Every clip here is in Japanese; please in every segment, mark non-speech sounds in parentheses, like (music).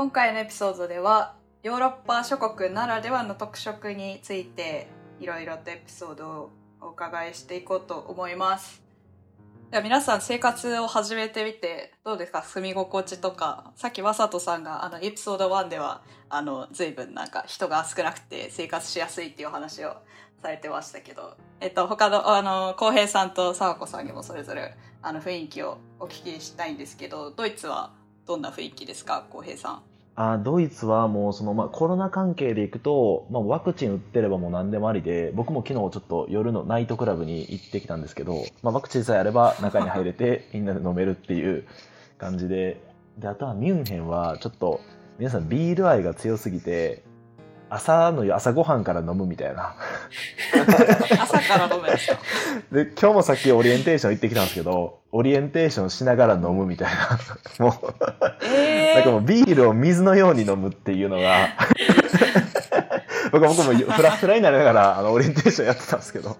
今回のエピソードではヨーロッパ諸国ならではの特色についていろいろとエピソードをお伺いしていこうと思います。では皆さん生活を始めてみてどうですか？住み心地とかさっきわさとさんがあのエピソード1ではあの随分なんか人が少なくて生活しやすいっていう話をされてましたけど、えっと、他のあの浩平さんと佐和子さんにもそれぞれあの雰囲気をお聞きしたいんですけどドイツはどんな雰囲気ですか？浩平さん。あドイツはもうその、まあ、コロナ関係でいくと、まあ、ワクチン打ってればもう何でもありで僕も昨日ちょっと夜のナイトクラブに行ってきたんですけど、まあ、ワクチンさえあれば中に入れて (laughs) みんなで飲めるっていう感じで。であとはミュンヘンはちょっと皆さんビール愛が強すぎて朝の朝ごはんから飲むみたいな。(laughs) 朝から飲むん (laughs) で今日もさっきオリエンテーション行ってきたんですけどオリエンテーションしながら飲むみたいな。(laughs) もうえなんかもうビールを水のように飲むっていうのが。僕は僕もフラフラになりながらあのオリエンテーションやってたんですけど。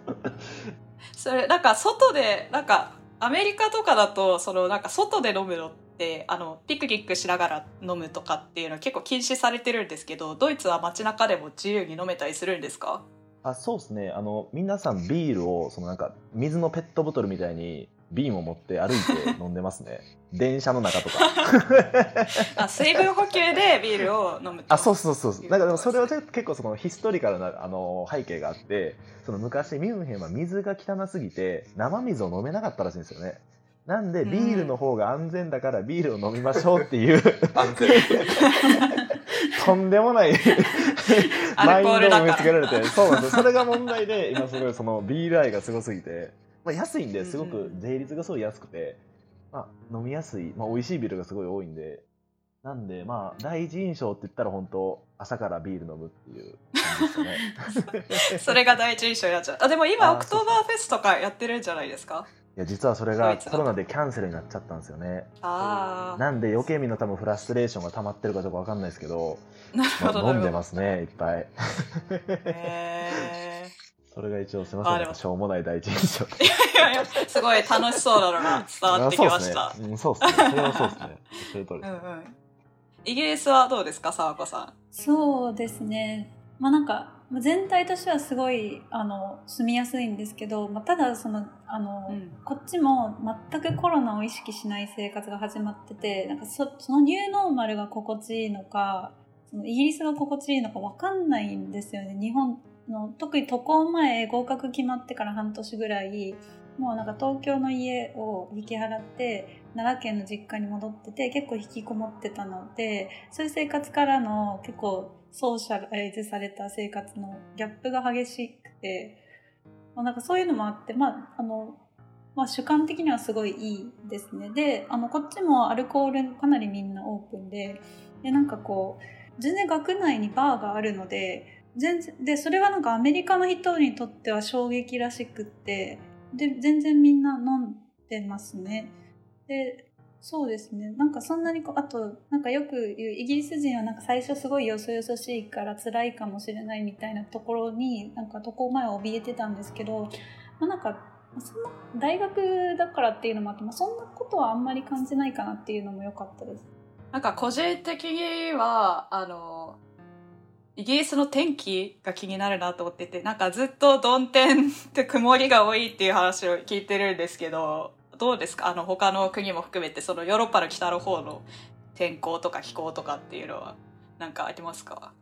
それなんか外でなんかアメリカとかだとそのなんか外で飲むのってあのピクニックしながら飲むとかっていうのは結構禁止されてるんですけどドイツは街中でも自由に飲めたりするんですか？あそうですね。あの皆さんビールをそのなんか水のペットボトルみたいに瓶を持って歩いて飲んでますね。(laughs) 電車の中とか。あ水分補給でビールを飲むとあそうそうそうそうなんかでもそれは結構そのヒストリカルなあの背景があってその昔ミュンヘンは水が汚すぎて生水を飲めなかったらしいんですよねなんでビールの方が安全だからビールを飲みましょうっていう。安全。(laughs) とんでもない。(laughs) アマインドを見つけられて。そうなんですよ。それが問題で今すごいそのビール愛がすごすぎて、まあ、安いんですごく税率がすごい安くて、まあ、飲みやすい、まあ、美味しいビールがすごい多いんで。なんでまあ第一印象って言ったら本当朝からビール飲むっていう。感じですねそれが第一印象になっちゃう。あでも今あオクトーバーフェスとかやってるんじゃないですか？いや実はそれがコロナでキャンセルになっちゃったんですよねああなんで余計みんな多分フラストレーションが溜まってるかどうかわかんないですけど、なるほどまあ飲んでますねいっぱいそれが一応すみませんしょうもない第一印象いやいやすごい楽しそうなのが伝わってきました。うんそうですね。それはそうですね。それ通りです。うんうん。イギリスはどうですか、沢子さそうですね。まあなんかまあ全体としてはすごいあの住みやすいんですけど、まあ、ただそのあの、ん。うん。こっちも全くコロナを意識しない生活が始まっててなんかそそのニューノーマルが心地いいのかそのイギリスが心地いいのか分かんないんですよね日本の特に渡航前合格決まってから半年ぐらいもうなんか東京の家を引き払って奈良県の実家に戻ってて結構引きこもってたのでそういう生活からの結構ソーシャライズされた生活のギャップが激しくて、まあ、なんかそういうのもあって、まああのまあ、主観的にはすごいいいですね。であのこっちもアルコールかなりみんなオープンででなんかこう全然学内にバーがあるので全然でそれはなんかアメリカの人にとっては衝撃らしくってで全然みんな飲んでますね。でそうですねなんかそんなにこうあとなんかよく言うイギリス人はなんか最初すごいよそよそしいから辛いかもしれないみたいなところになんか渡航前は怯えてたんですけど、まあ、なんかそんな大学だからっていうのもあって、まあ、そんなことはあんまり感じないかなっていうのも良かったです。なんか個人的には、あの、イギリスの天気が気になるなと思ってて、なんかずっと曇天って曇りが多いっていう話を聞いてるんですけど、どうですか？あの、他の国も含めて、そのヨーロッパの北の方の天候とか気候とかっていうのは、なんかありますか？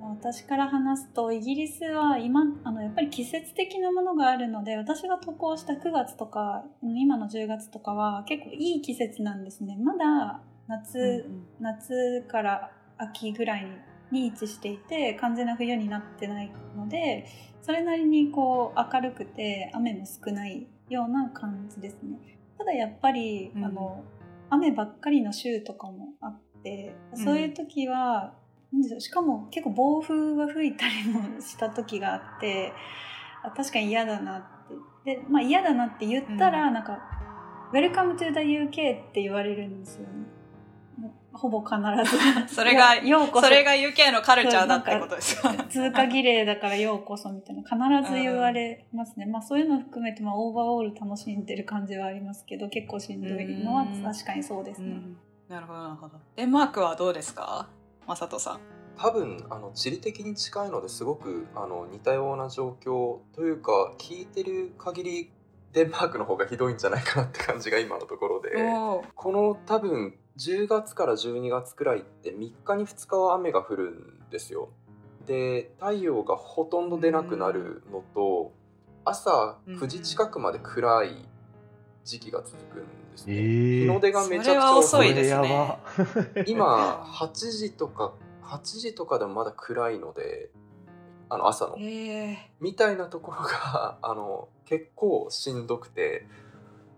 私から話すとイギリスは今あのやっぱり季節的なものがあるので私が渡航した9月とか今の10月とかは結構いい季節なんですね。まだ夏、夏から秋ぐらいに位置していて完全な冬になってないのでそれなりにこう明るくて雨も少ないような感じですねただやっぱり、うん。あの雨ばっかりの週とかもあってそういう時は、なんでしょうしかも結構暴風が吹いたりもした時があってあ確かに嫌だなって。で、まあ、嫌だなって言ったら、なんか「Welcome to the UK」って言われるんですよねほぼ必ず。(laughs) それがようこそ。それが UK のカルチャーだってことです。か通過儀礼だからようこそみたいな必ず言われますね、(laughs) まあそういうのを含めて、まあ、オーバーオール楽しんでる感じはありますけど結構しんどいのはうん確かにそうですね、うん。なるほどなるほど。デンマークはどうですか？マサトさん。多分あの地理的に近いのですごくあの似たような状況というか聞いてる限りデンマークの方がひどいんじゃないかなって感じが今のところで。この多分10月から12月くらいって3日に2日は雨が降るんですよ。で太陽がほとんど出なくなるのと朝9時近くまで暗い時期が続くんですね。日の出がめちゃくちゃ遅いですね。今8時とか8時とかでもまだ暗いのであの朝の。えみたいなところが (laughs) あの結構しんどくて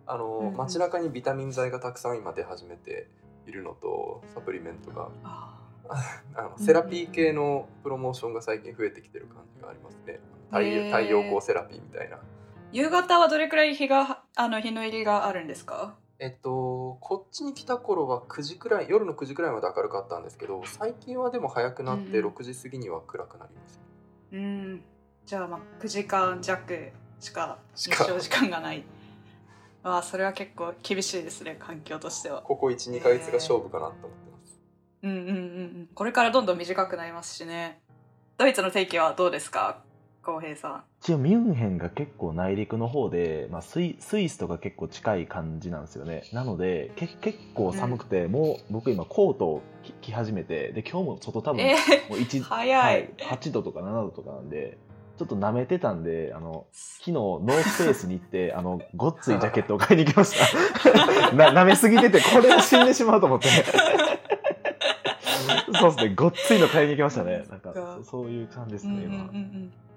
あの、街中にビタミン剤がたくさん今出始めているのとサプリメントが。あ (laughs) あのセラピー系のプロモーションが最近増えてきてる感じがありますね。太陽太陽光セラピーみたいな。夕方はどれくらい日があの日の入りがあるんですか？えっと、こっちに来た頃は9時くらい夜の9時くらいまで明るかったんですけど最近はでも早くなってうんうん。6時過ぎには暗くなります、うん。じゃあまあ9時間弱しかしか。日照時間がないああそれは結構厳しいですね環境としては。ここ12ヶ月が勝負かなと思ってます、うんうんうんうん。これからどんどん短くなりますしね。ドイツの天気はどうですか浩平さん。一応ミュンヘンが結構内陸の方で、まあ、スイスイスとか結構近い感じなんですよね。なのでけ結構寒くて、もう僕今コートを着着始めてで今日も外多分えもう1早い。はい、8度とか7度とかなんでちょっと舐めてたんであの昨日ノースフェイスに行って (laughs) あのごっついジャケットを買いに行きました。(laughs) な舐めすぎててこれは死んでしまうと思って。(laughs) そうですねごっついの買いに行きましたね。なんかそそういう感じですね今、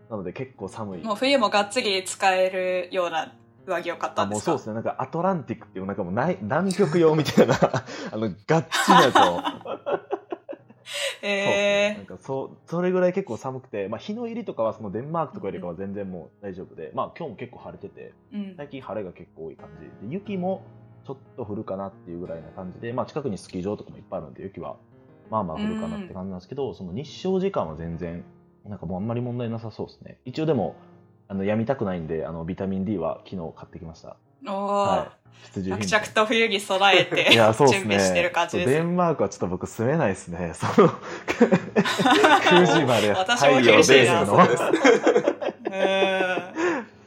なので結構寒い。うんもう冬もがっつり使えるような上着を買ったあんですか？もうそうですね。なんかアトランティックっていうなんかもうない南極用みたいなあのガッチなやつを (laughs) そうですねなんえかそうそれぐらい結構寒くて、まあ、日の入りとかはそのデンマークとかよりかは全然もう大丈夫で、まあ、今日も結構晴れてて最近晴れが結構多い感じで雪もちょっと降るかなっていうぐらいな感じで、まあ、近くにスキー場とかもいっぱいあるんで雪はまあまあ降るかなって感じなんですけど、その日照時間は全然なんかもうあんまり問題なさそうですね。一応でもあのやみたくないんであのビタミン D は昨日買ってきました。おお、はい。着品々と冬に備えていやそうね。準備してる感じです。デンマークはちょっと僕住めないですね。その (laughs) 9時まで太陽厳しいな出るの。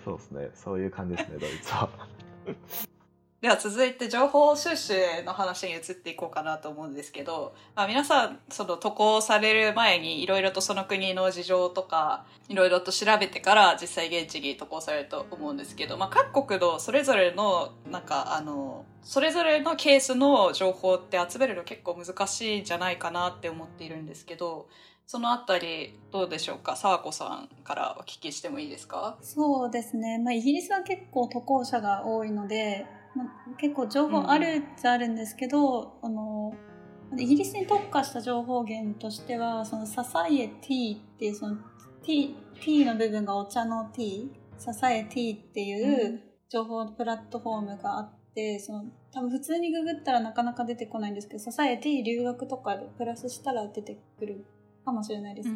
そうですね。そういう感じですねドイツはでは続いて情報収集の話に移っていこうかなと思うんですけど、まあ、皆さんその渡航される前にいろいろとその国の事情とかいろいろと調べてから実際現地に渡航されると思うんですけど、まあ、各国のそれぞれのなんかあのそれぞれのケースの情報って集めるの結構難しいんじゃないかなって思っているんですけどそのあたりどうでしょうか？沢子さんからお聞きしてもいいですか？そうですね、まあ、イギリスは結構渡航者が多いので、結構情報あるっちゃあるんですけど、あのイギリスに特化した情報源としてはそのササイエティっていうその T, T の部分がお茶の T ササエティっていう情報プラットフォームがあってその多分普通にググったらなかなか出てこないんですけどササエティ留学とかでプラスしたら出てくるかもしれないです。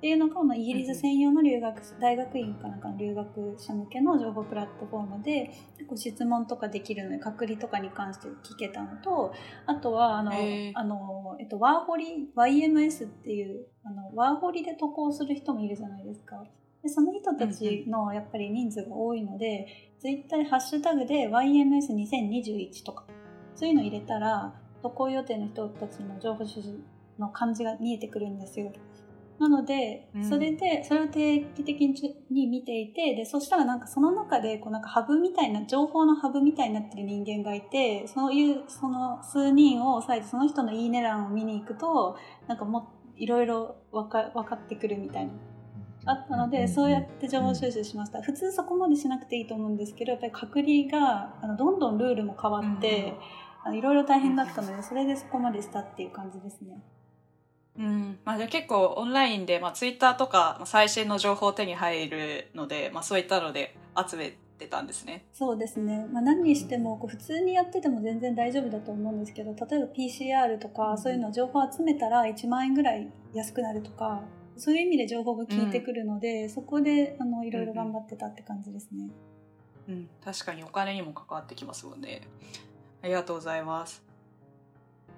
っていうのが、まあ、イギリス専用の留学、大学院かなんかの留学者向けの情報プラットフォームで結構質問とかできるので隔離とかに関して聞けたのとあとはあの、あのえっと、ワーホリ YMS っていうあのワーホリで渡航する人もいるじゃないですか。でその人たちのやっぱり人数が多いので、ツイッターでハッシュタグで YMS2021 とかそういうの入れたら渡航予定の人たちの情報収集の感じが見えてくるんですよ。なのでうん、それで、それを定期的に見ていて、で、そしたらなんかその中で、こうなんかハブみたいな、情報のハブみたいになってる人間がいて、そういう、その数人を抑えて、その人のいいね欄を見に行くと、なんかもいろいろわか分かってくるみたいな。あったので、そうやって情報収集しました。普通そこまでしなくていいと思うんですけど、やっぱり隔離が、あのどんどんルールも変わって、あのいろいろ大変だったので、それでそこまでしたっていう感じですね。うんまあ、じゃあ結構オンラインで、まあ、ツイッターとかまあ最新の情報手に入るので、まあ、そういったので集めてたんですね。そうですね、まあ、何にしてもこう普通にやってても全然大丈夫だと思うんですけど例えば PCR とかそういうの情報集めたら1万円ぐらい安くなるとかそういう意味で情報が効いてくるので、そこであのいろいろ頑張ってたって感じですね。うん、確かにお金にも関わってきますもんね。ありがとうございます。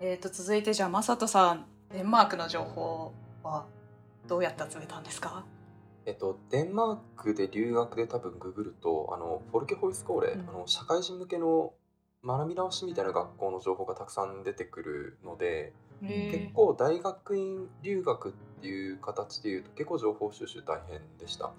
えー、と続いてじゃあマサトさんデンマークの情報はどうやって集めたんですか？えっと、デンマークで留学で多分ググるとあのフォルケホイスコーレ、うん。あの社会人向けの学び直しみたいな学校の情報がたくさん出てくるので、結構大学院留学っていう形でいうと結構情報収集大変でした。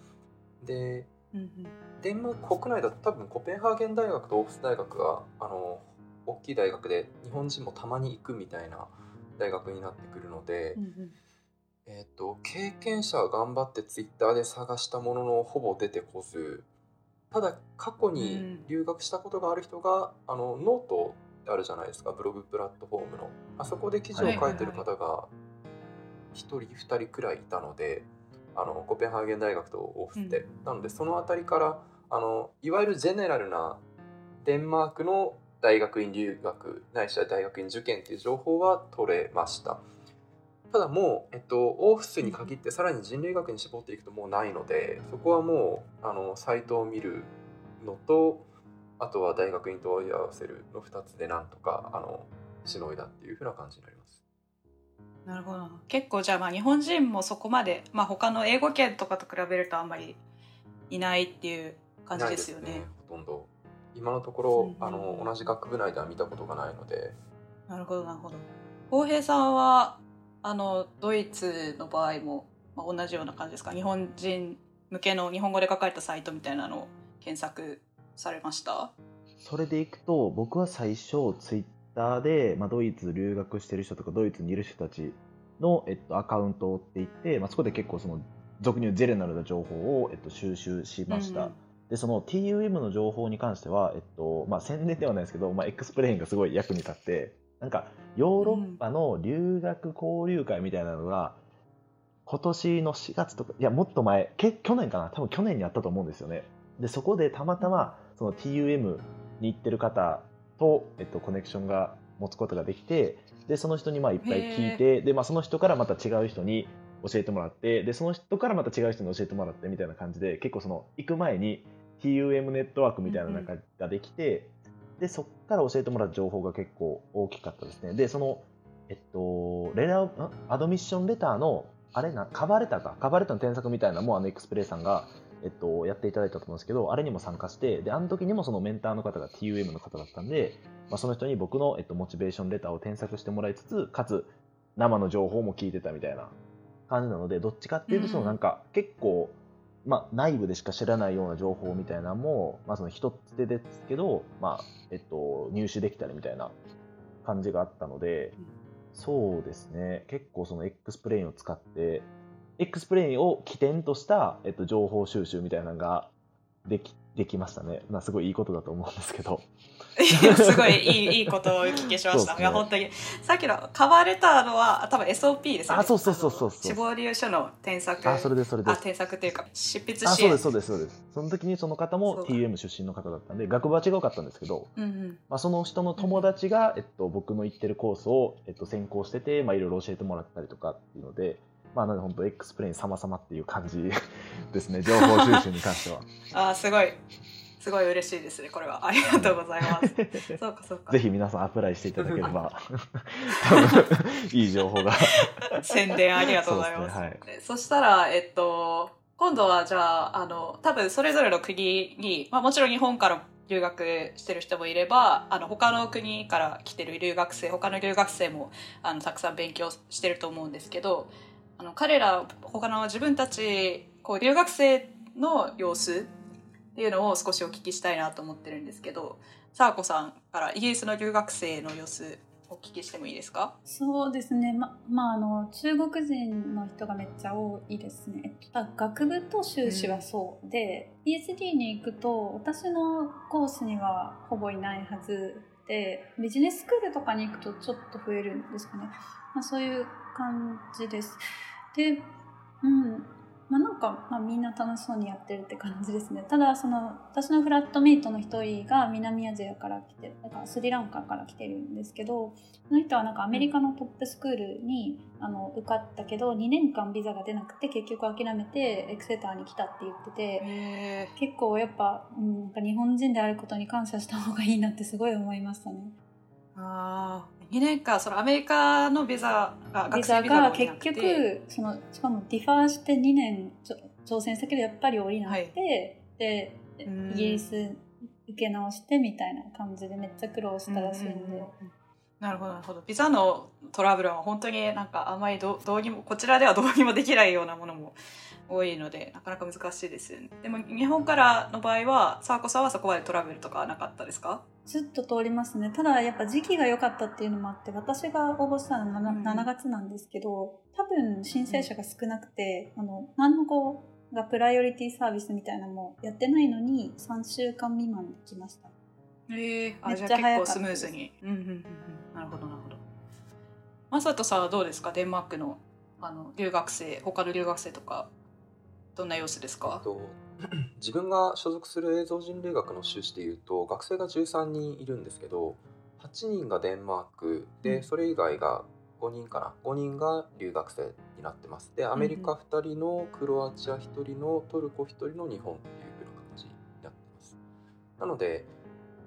でうんうん。デンマーク国内だと多分コペンハーゲン大学とオーフス大学があの大きい大学で日本人もたまに行くみたいな大学になってくるので、うんうん。えー、と経験者は頑張ってツイッターで探したもののほぼ出てこずただ過去に留学したことがある人が、あのノートってあるじゃないですかブログプラットフォームの。あそこで記事を書いてる方が1人2人くらいいたのであのコペンハーゲン大学とオーフスで、なのでその辺りからあのいわゆるジェネラルなデンマークの大学院留学ないしは大学院受験っていう情報は取れました。ただもう、えっと、オーフスに限ってさらに人類学に絞っていくともうないのでそこはもうあのサイトを見るのとあとは大学に問い合わせるの2つでなんとかあのしのいだっていうふうな感じになります。なるほど結構じゃあまあ日本人もそこまで、まあ、他の英語圏とかと比べるとあんまりいないっていう感じですよねないほとんど今のところ、あの同じ学部内では見たことがないので。なるほどなるほど。浩平さんはあのドイツの場合も、まあ、同じような感じですか？日本人向けの日本語で書かれたサイトみたいなのを検索されました？それでいくと僕は最初ツイッターで、まあ、ドイツ留学してる人とかドイツにいる人たちの、えっと、アカウントを追っていって、まあ、そこで結構その俗に言う general な情報を、えっと、収集しました、うんでその TUM の情報に関しては、えっとまあ、宣伝ではないですけど、まあ、エクスプレインがすごい役に立ってなんかヨーロッパの留学交流会みたいなのが、今年の4月とかいやもっと前け去年かな多分去年にあったと思うんですよね。でそこでたまたまその TUM に行ってる方と、えっと、コネクションが持つことができてでその人にまあいっぱい聞いてで、まあ、その人からまた違う人に教えてもらってでその人からまた違う人に教えてもらってみたいな感じで結構その行く前に TUM ネットワークみたいなのがができて、でそこから教えてもらった情報が結構大きかったですね。でそのえっとレラん？アドミッションレターのあれなカバーレターか。カバーレターの添削みたいなのもあのエクスプレイさんがえっと、やっていただいたと思うんですけど、あれにも参加して、で、あの時にもそのメンターの方が TUM の方だったんで、まあ、その人に僕の、えっと、モチベーションレターを添削してもらいつつ、かつ、生の情報も聞いてたみたいな感じなので、どっちかっていうと、そのなんか、結構、まあ、内部でしか知らないような情報みたいなのも、まあ、その一つ手ですけど、まあ、えっと、入手できたりみたいな感じがあったので、そうですね、結構その X プレインを使って、X プレインを起点とした、えっと、情報収集みたいなのができできましたね。まあ、すごいいいことだと思うんですけど。(laughs) すごいいいいいことをお聞きしました。ねいや本当にさっきのカバーレターのは多分 SOP ですよね。あそうそうそうそう死亡理由書の添削。あ、それです、それです。あ添削っていうか執筆あ、支援。そうです、そうです、そうです。その時にその方もそう TUM 出身の方だったんで、学部は違うかったんですけど、うんうん。まあ、その人の友達が、えっと、僕の行ってるコースを、えっと、専攻してて、まあ、いろいろ教えてもらったりとかっていうので、まあ、なので本当 X プレイン様々っていう感じ (laughs) ですね、情報収集に関しては。(laughs) あすごいすごい嬉しいですねこれはありがとうございます。(laughs) そうかそうか。ぜひ皆さんアプライしていただければ、いい情報が。宣伝ありがとうございます。そうですねそしたら、えっと、今度はじゃあ、あの、多分それぞれの国に、まあもちろん日本から留学してる人もいれば、あの、他の国から来てる留学生、他の留学生も、あの、たくさん勉強してると思うんですけど、あの、彼ら、他の自分たち、こう、留学生の様子っていうのを少しお聞きしたいなと思ってるんですけど、さあこさんからイギリスの留学生の様子お聞きしてもいいですか？そうですね、ままあ、あの中国人の人がめっちゃ多いですね。ただ学部と修士はそう、で PhD に行くと私のコースにはほぼいないはずでビジネススクールとかに行くとちょっと増えるんですかね、まあ、そういう感じです。で、うんまあ、なんか、まあ、みんな楽しそうにやってるって感じですねただその私のフラットメイトの一人が南アジアから来てるだからスリランカから来てるんですけどその人はなんかアメリカのトップスクールにあの受かったけど2年間ビザが出なくて結局諦めてエクセターに来たって言っててへ結構やっぱ、うん、なんか日本人であることに感謝した方がいいなってすごい思いましたね。ああ2年間そのアメリカのビザがビザが結局そのしかもディファーして2年挑戦したけどやっぱり降りなくて、でうん。イギリス受け直してみたいな感じでめっちゃ苦労したらしいんで、うんなるほどなるほど。ビザのトラブルは本当になんかあまりどどうにもこちらではどうにもできないようなものも多いのでなかなか難しいですよね。でも日本からの場合はサーコさんはそこまでトラブルとかはなかったですか？ずっと通りますね。ただやっぱ時期が良かったっていうのもあって私が応募したのは 7,、うん。7月なんですけど多分申請者が少なくて、あの何のこうがプライオリティサービスみたいなのもやってないのに3週間未満で来ました。ええあめっちじゃ早かった結構スムーズに。うんうんうんうんなるほどなるほど。マサトさんはどうですか？デンマークのあの留学生他の留学生とかどんな様子ですか？と (clears throat) 自分が所属する映像人類学の修士でいうと学生が13人いるんですけど8人がデンマークで、うん。それ以外が5人かな？5人が留学生になってます。でアメリカ2人のクロアチア1人のトルコ1人の日本っていう風な形になってます。なので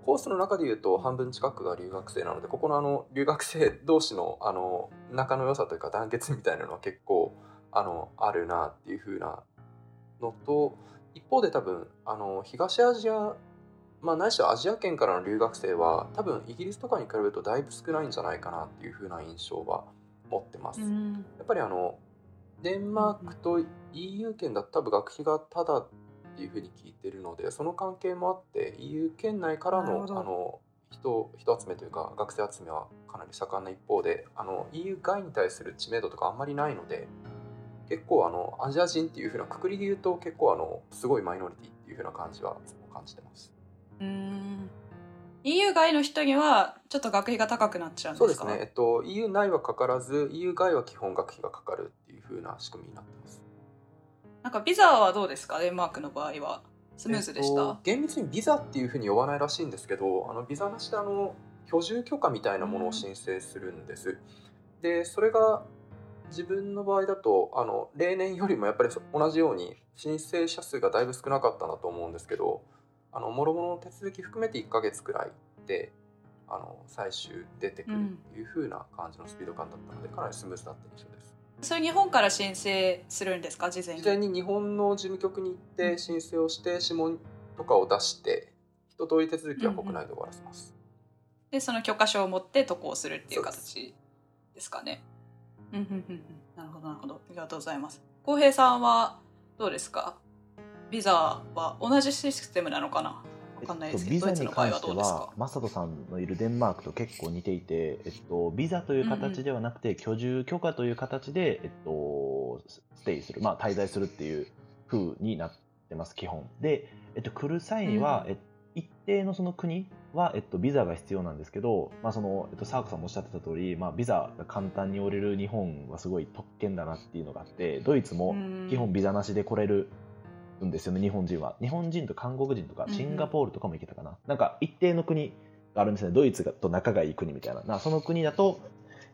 コースの中でいうと半分近くが留学生なのでここのあの留学生同士のあの仲の良さというか団結みたいなのは結構あのあるなっていう風なのと一方で多分あの東アジア、まあ、ないしはアジア圏からの留学生は多分イギリスとかに比べるとだいぶ少ないんじゃないかなっていう風な印象は持ってます。やんっぱりあのデンマークと EU 圏だと多分学費がタダっていう風に聞いてるのでその関係もあって EU 圏内からのあの人人集めというか学生集めはかなり盛んな一方であの EU 外に対する知名度とかあんまりないので結構あのアジア人っていう風なくくりで言うと結構あのすごいマイノリティっていう風な感じは感じてます。うん EU 外の人にはちょっと学費が高くなっちゃうんでか？そうですすね、えっと、EU 内はかからず EU 外は基本学費がかかるっていう風な仕組みになってます。なんかビザはどうですか？デンマークの場合はスムーズでした、えっと厳密にビザっていう風に呼ばないらしいんですけどあのビザなしであの居住許可みたいなものを申請するんです。でそれが自分の場合だとあの例年よりもやっぱり同じように申請者数がだいぶ少なかったなと思うんですけどあの諸々の手続き含めて1ヶ月くらいであの最終出てくるっていう風な感じのスピード感だったのでかなりスムーズだった印象です。それ日本から申請するんですか？事前に。事前に日本の事務局に行って申請をして指紋とかを出して一通り手続きは国内で終わらせます。でその許可証を持って渡航するっていう形ですかね。うんうんうんうん。なるほどなるほど。ありがとうございます。浩平さんはどうですか？ビザは同じシステムなのかな？わかんないですけど、ビザに関してはマサトさんのいるデンマークと結構似ていて、えっと、ビザという形ではなくて、居住許可という形で、えっと、ステイする、まあ、滞在するっていう風になってます、基本。で、えっと、来る際には、うんえっ一定のその国は、えっと、ビザが必要なんですけど、まあそのえっと、サークさんもおっしゃってた通り、まあ、ビザが簡単に降りる日本はすごい特権だなっていうのがあって、ドイツも基本ビザなしで来れるんですよね、日本人は。日本人と韓国人とかうんうんシンガポールとかも行けたかな。なんか一定の国があるんですね、ドイツがと仲がいい国みたいな。なその国だと、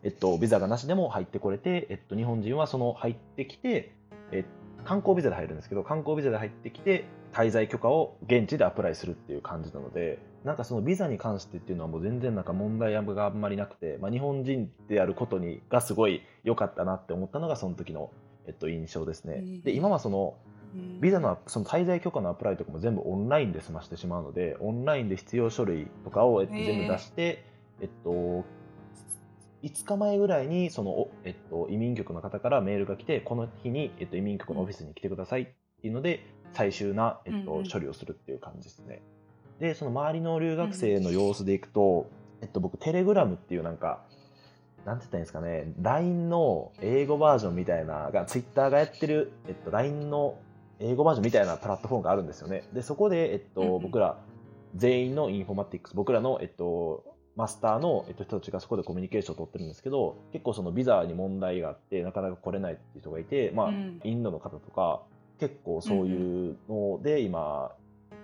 えっと、ビザがなしでも入ってこれて、えっと、日本人はその入ってきて、え観光ビザで入るんですけど、観光ビザで入ってきて、滞在許可を現地でアプライするっていう感じなので、なんかそのビザに関してっていうのはもう全然なんか問題があんまりなくて、まあ、日本人であることにがすごい良かったなって思ったのがその時の、えっと、印象ですね。うんで、今はその、うんビザのその滞在許可のアプライとかも全部オンラインで済ましてしまうので、オンラインで必要書類とかを、えっと、へー全部出して、え。っと、5日前ぐらいにその、おえっと、移民局の方からメールが来て、この日に、えっと、移民局のオフィスに来てくださいっていうので、最終な、えっと処理をするっていう感じですね。で、その周りの留学生の様子でいくと、えっと、僕、テレグラムっていうなんか、なんて言ったらいいんですかね、LINE の英語バージョンみたいな、が、Twitter がやってる、えっと、LINE の英語バージョンみたいなプラットフォームがあるんですよね。で、そこで、えっと、うんうん僕ら、全員のインフォマティクス、僕らの、えっと、マスターの、えっと、人たちがそこでコミュニケーションを取ってるんですけど、結構そのビザに問題があって、なかなか来れないっていう人がいて、まあ、うんインドの方とか、結構そういうので今、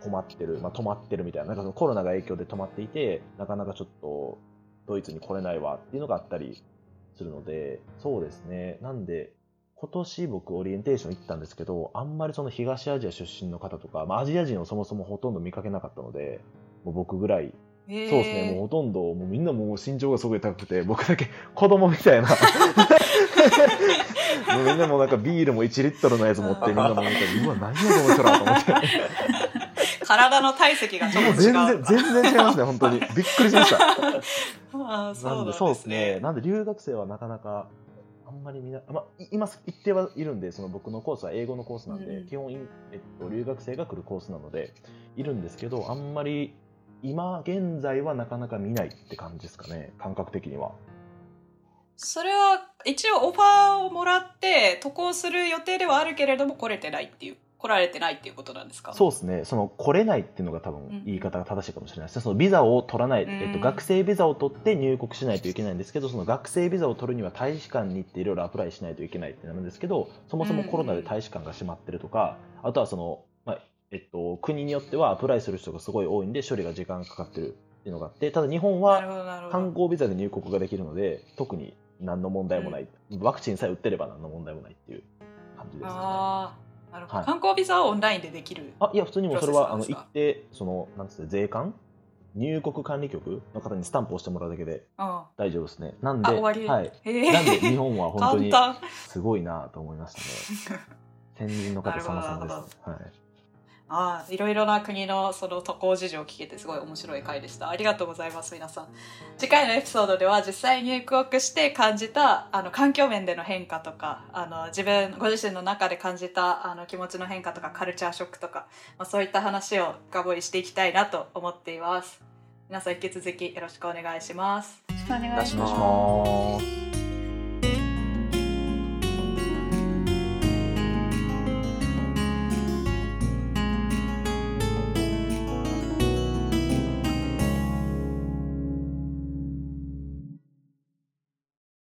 困ってる、まあ、止まってるみたいな、なんかそのコロナが影響で止まっていて、なかなかちょっとドイツに来れないわっていうのがあったりするので、そうですね。なんで、今年僕オリエンテーション行ったんですけど、あんまりその東アジア出身の方とか、まあ、アジア人をそもそもほとんど見かけなかったので、もう僕ぐらいそうですね、もうほとんど、もうみんなもう身長がすごい高くて、僕だけ (laughs) 子供みたいな。(laughs) もうみんなもうなんかビールも1リットルのやつ持って、みんなもうなんか、うわ、何やこの人らと思って。体の体積がちょっと違う全然、全然違いますね、本当に。びっくりしました。(laughs) ああそうで、そうですね。ねなんで留学生はなかなか、あんまりみんな、まあ、い今、一定はいるんで、その僕のコースは英語のコースなんで、うんうん基本、えっと、留学生が来るコースなので、いるんですけど、あんまり、今現在はなかなか見ないって感じですかね、感覚的には。それは一応オファーをもらって渡航する予定ではあるけれども来れてないっていう来られてないっていうことなんですか？そうですね、その来れないっていうのが多うん。分言い方が正しいかもしれないですね、そのビザを取らない、うん。えっと、学生ビザを取って入国しないといけないんですけど、その学生ビザを取るには大使館に行っていろいろアプライしないといけないってなるんですけど、そもそもコロナで大使館が閉まってるとか、あとはその、まあえっと、国によってはアプライする人がすごい多いんで、処理が時間かかってるっていうのがあって、ただ日本は観光ビザで入国ができるので、特に何の問題もない、ワクチンさえ打ってれば何の問題もないっていう感じですね。なるほど、はい。観光ビザはオンラインでできるあいや普通にもうそれはあの行ってそのなんつって税関？入国管理局の方にスタンプを押してもらうだけでうん大丈夫ですね。なんではい、なんで日本は本当にすごいなと思いましたね。(laughs) 先人の方様々です、はい、ああいろいろな国のその渡航事情を聞けてすごい面白い回でした。ありがとうございます皆さん。次回のエピソードでは実際に入国して感じたあの環境面での変化とかあの自分ご自身の中で感じたあの気持ちの変化とかカルチャーショックとか、まあ、そういった話を深掘りしていきたいなと思っています。皆さん引き続きよろしくお願いします。よろしくお願いします